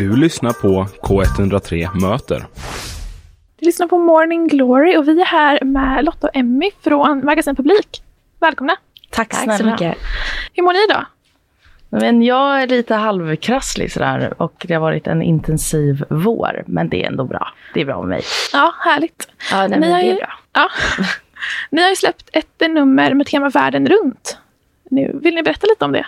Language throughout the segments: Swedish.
Du lyssnar på K103 Möter. Du lyssnar på Morning Glory och vi är här med Lotta och Emmy från Magasin Publik. Välkomna! Tack, Tack så mycket. Hur mår ni idag? Men jag är lite halvkrasslig sådär och det har varit en intensiv vår. Men det är ändå bra. Det är bra med mig. Ja, härligt. Ja, nej, Ni har det ju-. Ja. Ni har ju släppt ett nummer med tema världen runt. Nu, vill ni berätta lite om det?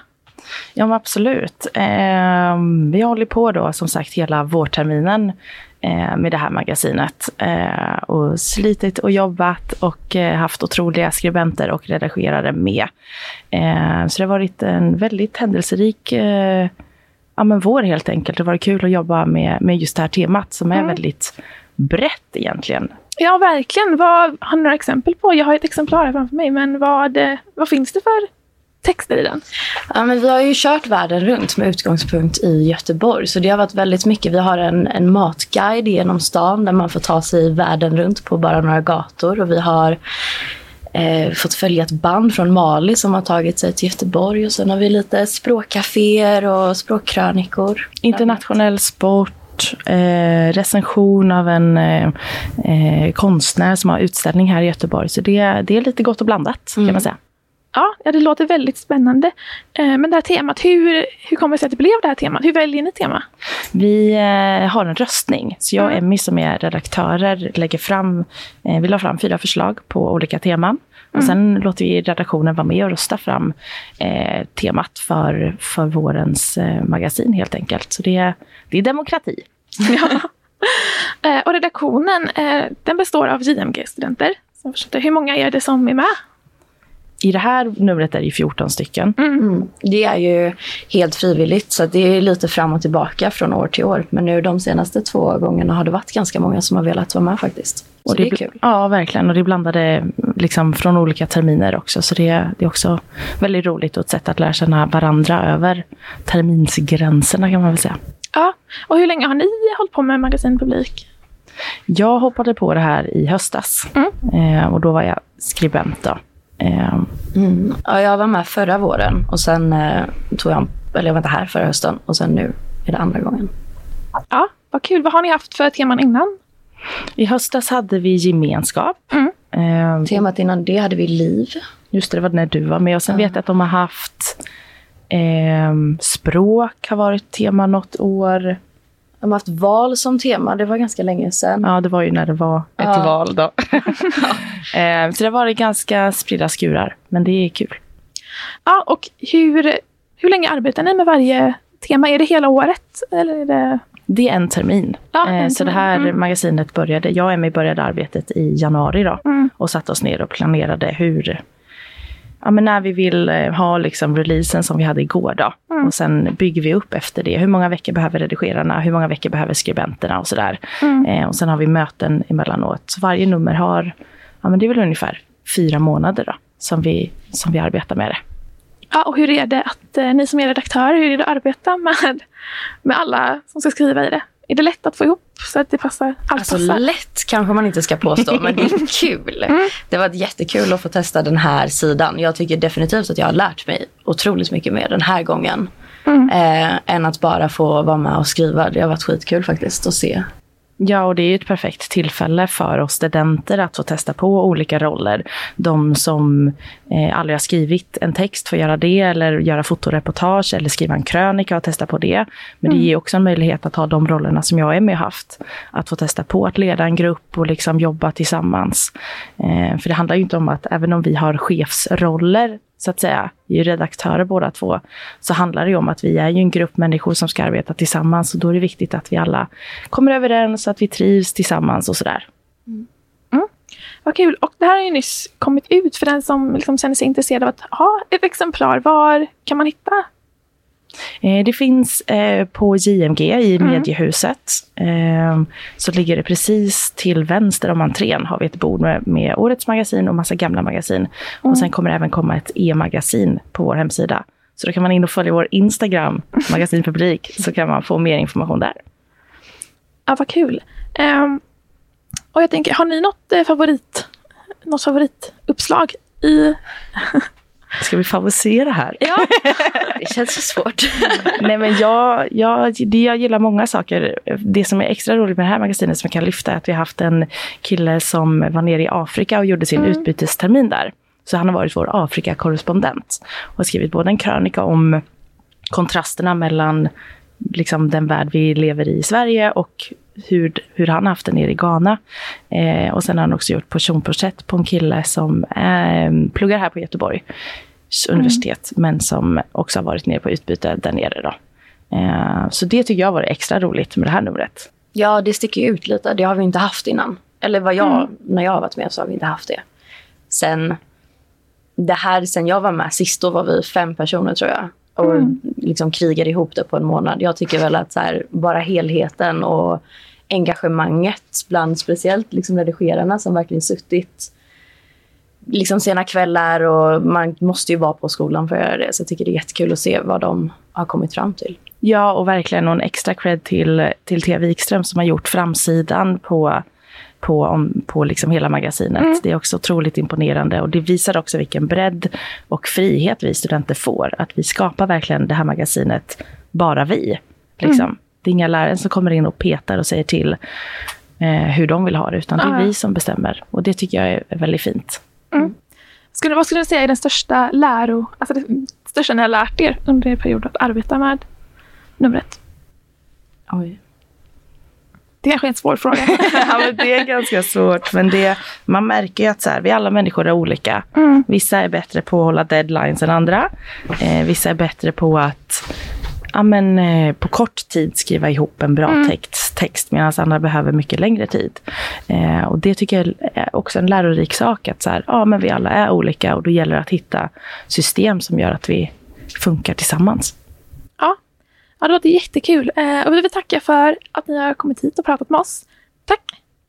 Ja men absolut. Eh, vi håller på då som sagt hela vårterminen eh, med det här magasinet. Eh, och slitit och jobbat och eh, haft otroliga skribenter och redigerare med. Eh, så det har varit en väldigt händelserik eh, ja, men vår helt enkelt. Det har varit kul att jobba med, med just det här temat som är Mm. väldigt brett egentligen. Ja, verkligen. Vad, har ni några exempel på? Jag har ett exemplar här framför mig, men vad, vad finns det för texter i den? Ja, men vi har ju kört världen runt med utgångspunkt i Göteborg. Så det har varit väldigt mycket. Vi har en, en matguide genom stan där man får ta sig världen runt på bara några gator. Och vi har eh, fått följa ett band från Mali som har tagit sig till Göteborg. Och sen har vi lite språkcaféer och språkkrönikor. Internationell sport, eh, recension av en eh, eh, konstnär som har utställning här i Göteborg. Så det, det är lite gott och blandat kan Mm. man säga. Ja, ja, det låter väldigt spännande. Eh, men det här temat, hur, hur kommer det sig att det blev det här temat? Hur väljer ni tema? Vi eh, har en röstning. Så jag och Mm. Emmy som är redaktörer lägger fram, eh, vi la fram fyra förslag på olika teman. Och sen låter vi redaktionen vara med och rösta fram eh, temat för, för vårens eh, magasin helt enkelt. Så det, det är demokrati. Eh, och redaktionen, den består av JMG-studenter. Hur många är det som är med? I det här numret är det ju 14 stycken. Mm. Det är ju helt frivilligt så det är lite fram och tillbaka från år till år. Men nu de senaste två gångerna har det varit ganska många som har velat vara med faktiskt. Och det är bl- kul. Ja, verkligen. Och det är blandade liksom, från olika terminer också. Så det, det är också väldigt roligt och ett sätt att lära känna varandra över terminsgränserna kan man väl säga. Ja, och hur länge har ni hållit på med Magasin Publik? Jag hoppade på det här i höstas Mm. eh, och då var jag skribent. Då. Eh, Mm. Ja, jag var med förra våren och sen eh, tog jag, eller jag var inte här förra hösten och sen nu är det andra gången. Ja, vad kul. Vad har ni haft för teman innan? I höstas hade vi gemenskap. Mm. Eh, Temat innan det hade vi liv. just det, det var när du var med. Och sen Ja. vet jag att de har haft eh, språk har varit tema något år. De har haft val som tema, det var ganska länge sedan. Ja, det var ju när det var ett Ja. val då. eh, så det har varit ganska spridda skurar, men det är kul. Ja, och hur, hur länge arbetar ni med varje tema? Är det hela året? Eller är det... Det är en termin. Ja, en eh, så det här Mm. magasinet började, jag och Emmy började arbetet i januari då. Mm. Och satte oss ner och planerade hur, ja men när vi vill eh, ha liksom releasen som vi hade igår då. Mm. Och sen bygger vi upp efter det. Hur många veckor behöver redigerarna? Hur många veckor behöver skribenterna och sådär. Mm. Eh, och sen har vi möten emellanåt. Så varje nummer har, ja men det är väl ungefär fyra månader då. Som vi, som vi arbetar med det. Ja, och hur är det att eh, ni som är redaktörer, hur är det att arbeta med, med alla som ska skriva i det? Är det lätt att få ihop så att det passar? Allt Alltså passar? lätt kanske man inte ska påstå, men det är kul. Mm. Det var jättekul att få testa den här sidan. Jag tycker definitivt att jag har lärt mig otroligt mycket mer den här gången. Mm. Eh, än att bara få vara med och skriva. Det har varit skitkul faktiskt att se. Ja, och det är ju ett perfekt tillfälle för oss studenter att få testa på olika roller. De som eh, aldrig har skrivit en text får göra det, eller göra fotoreportage, eller skriva en krönika och testa på det. Men det ger också en möjlighet att ha de rollerna som jag är med haft. Att få testa på att leda en grupp och liksom jobba tillsammans. Eh, för det handlar ju inte om att, även om vi har chefsroller, så att säga, vi är ju redaktörer båda två, så handlar det ju om att vi är ju en grupp människor som ska arbeta tillsammans och då är det viktigt att vi alla kommer överens, att vi trivs tillsammans och sådär. Mm. Mm. Vad kul. Och det här har ju nyss kommit ut för den som liksom känner sig intresserad av att ha ett exemplar. Var kan man hitta? Eh, Det finns eh, på JMG i Mm. Mediehuset. Eh, Så ligger det precis till vänster om entrén har vi ett bord med, med årets magasin och massa gamla magasin. Mm. Och sen kommer det även komma ett e-magasin på vår hemsida. Så då kan man in och följa vår Instagram, magasinpublik, så kan man få mer information där. Ja, vad kul. Ehm, och jag tänker, har ni något eh, favorit, något favorituppslag i, Ska vi favorisera här? Ja. Det känns så svårt. Nej men jag, jag, det, jag gillar många saker. Det som är extra roligt med det här magasinet som jag kan lyfta är att vi har haft en kille som var nere i Afrika och gjorde sin Mm. utbytestermin där. Så han har varit vår Afrika-korrespondent och har skrivit både en krönika om kontrasterna mellan liksom, den värld vi lever i i Sverige och hur, hur han haft det nere i Ghana. Eh, och sen har han också gjort personporträtt på en kille som eh, pluggar här på Göteborgs universitet, men som också har varit nere på utbyte där nere. Då. Eh, så det tycker jag var extra roligt med det här numret. Ja, det sticker ju ut lite. Det har vi inte haft innan. Eller vad jag, när jag har varit med så har vi inte haft det. Sen, det här, sen jag var med sist, då var vi fem personer tror jag. Och liksom krigade ihop det på en månad. Jag tycker väl att så här, bara helheten och engagemanget bland speciellt liksom redigerarna som verkligen suttit liksom sena kvällar och man måste ju vara på skolan för att göra det. Så jag tycker det är jättekul att se vad de har kommit fram till. Ja, och verkligen någon extra cred till, till Thea Wikström som har gjort framsidan på, på, om, på liksom hela magasinet. Det är också otroligt imponerande och det visar också vilken bredd och frihet vi studenter får. Att vi skapar verkligen det här magasinet, bara vi. Liksom. Det är inga lärare som kommer in och petar och säger till eh, hur de vill ha det, utan det är Ja. vi som bestämmer. Och det tycker jag är väldigt fint. Skulle, vad skulle du säga är den största läro, alltså det största ni har lärt er under er period att arbeta med numret? Oj. Det kanske är en svår fråga. ja, men det är ganska svårt. Men det, man märker ju att så här, vi alla människor är olika. Mm. Vissa är bättre på att hålla deadlines än andra. Eh, vissa är bättre på att ja, men, eh, på kort tid skriva ihop en bra Mm. text, text medan andra behöver mycket längre tid. Eh, och det tycker jag är också en lärorik sak. Att så här, ja, men vi alla är olika och då gäller det att hitta system som gör att vi funkar tillsammans ja. det låter jättekul. Eh, och vi vill tacka för att ni har kommit hit och pratat med oss. Tack!